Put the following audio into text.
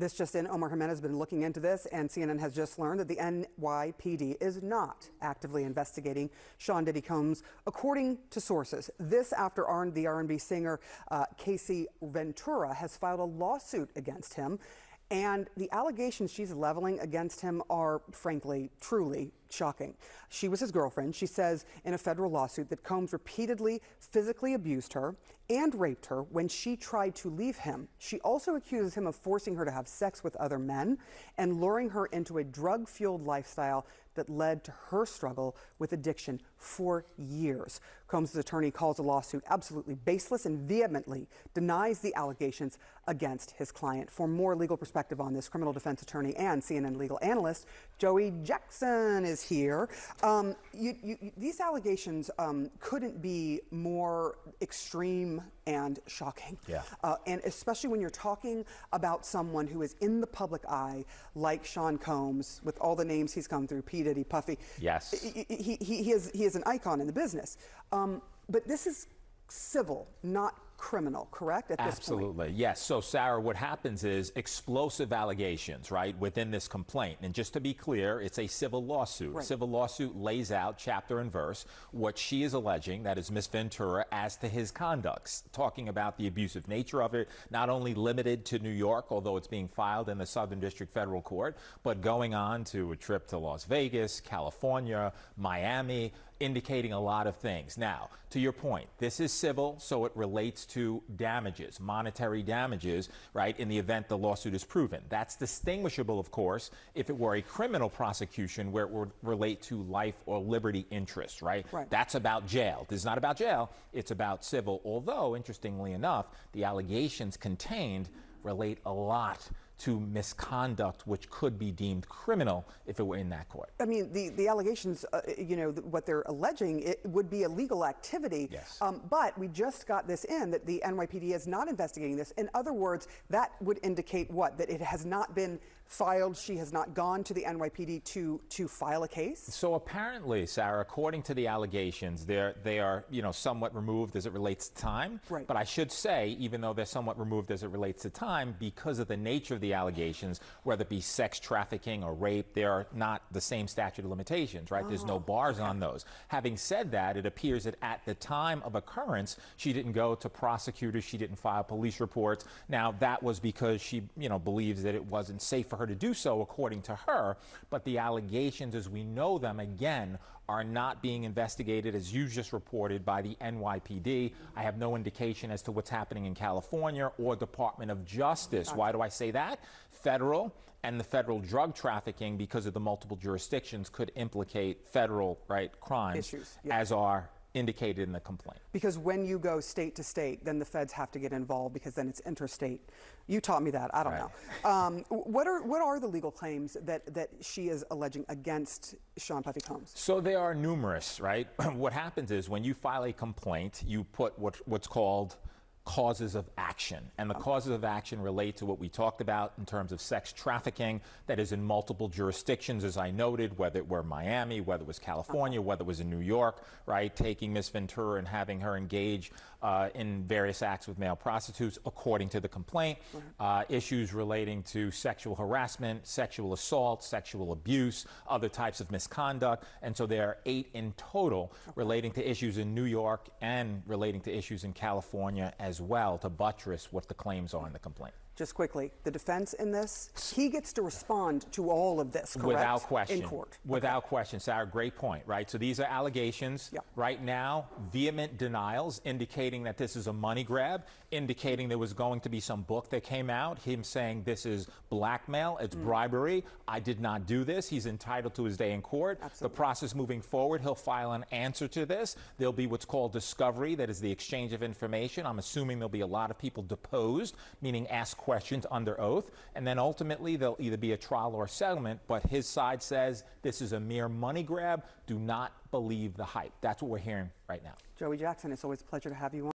This just in, Omar Jimenez has been looking into this, and CNN has just learned that the NYPD is not actively investigating Sean Diddy Combs, according to sources. This after the R&B singer uh, Cassie Ventura has filed a lawsuit against him. And the allegations she's leveling against him are, frankly, truly shocking. She was his girlfriend. She says in a federal lawsuit that Combs repeatedly physically abused her and raped her when she tried to leave him. She also accuses him of forcing her to have sex with other men and luring her into a drug fueled lifestyle that led to her struggle with addiction for years. Combs' attorney calls the lawsuit absolutely baseless and vehemently denies the allegations against his client. For more legal perspective on this, criminal defense attorney and CNN legal analyst Joey Jackson is here. Um, you, you, these allegations um, couldn't be more extreme and shocking. Yeah. Uh, and especially when you're talking about someone who is in the public eye, like Sean Combs, with all the names he's come through, P. Diddy, Puffy. Yes. He, he, he, is, he is an icon in the business. Um, but this is civil, not criminal, correct? At this Absolutely, yes. So, Sarah, what happens is explosive allegations, right, within this complaint. And just to be clear, it's a civil lawsuit. Right. Civil lawsuit lays out chapter and verse what she is alleging, that is Miss Ventura, as to his conducts, talking about the abusive nature of it, not only limited to New York, although it's being filed in the Southern District Federal Court, but going on to a trip to Las Vegas, California, Miami, indicating a lot of things. Now, to your point, this is civil, so it relates to damages, monetary damages, right, in the event the lawsuit is proven. That's distinguishable, of course, if it were a criminal prosecution where it would relate to life or liberty interests, right? right. That's about jail. This is not about jail, it's about civil. Although, interestingly enough, the allegations contained relate a lot to misconduct, which could be deemed criminal if it were in that court. I mean, the, the allegations, uh, you know, what they're alleging, it would be illegal activity. Yes. Um, but we just got this in that the NYPD is not investigating this. In other words, that would indicate what? That it has not been filed, she has not gone to the NYPD to, to file a case? So apparently, Sarah, according to the allegations, they're, they are, you know, somewhat removed as it relates to time. Right. But I should say, even though they're somewhat removed as it relates to time, because of the nature of the allegations, whether it be sex trafficking or rape, they are not the same statute of limitations, right? Oh, There's no oh, bars on those. Having said that, it appears that at the time of occurrence, she didn't go to prosecutors, she didn't file police reports. Now, that was because she, you know, believes that it wasn't safe for her to do so, according to her. But the allegations, as we know them, again, are not being investigated, as you just reported, by the NYPD. I have no indication as to what's happening in California or Department of Justice. Why do I say that? Federal and the federal drug trafficking, because of the multiple jurisdictions, could implicate federal right crimes, Issues, yeah. as are indicated in the complaint. Because when you go state to state, then the feds have to get involved because then it's interstate. You taught me that. I don't right. know. Um, what are what are the legal claims that that she is alleging against Sean Puffy Combs? So there are numerous, right? what happens is when you file a complaint, you put what what's called causes of action. And the causes of action relate to what we talked about in terms of sex trafficking that is in multiple jurisdictions, as I noted, whether it were Miami, whether it was California, whether it was in New York, right? Taking Miss Ventura and having her engage uh, in various acts with male prostitutes, according to the complaint. Uh, issues relating to sexual harassment, sexual assault, sexual abuse, other types of misconduct. And so there are eight in total relating to issues in New York and relating to issues in California as well to buttress what the claims are in the complaint. Just quickly, the defense in this, he gets to respond to all of this, correct? Without question. In court. Without okay. question, Sarah, great point, right? So these are allegations. Yeah. Right now, vehement denials indicating that this is a money grab, indicating there was going to be some book that came out, him saying this is blackmail, it's mm. bribery, I did not do this. He's entitled to his day in court. Absolutely. The process moving forward, he'll file an answer to this. There'll be what's called discovery, that is the exchange of information. I'm assuming there'll be a lot of people deposed, meaning ask questions questions under oath, and then ultimately there'll either be a trial or settlement. But his side says this is a mere money grab. Do not believe the hype. That's what we're hearing right now. Joey Jackson, it's always a pleasure to have you on.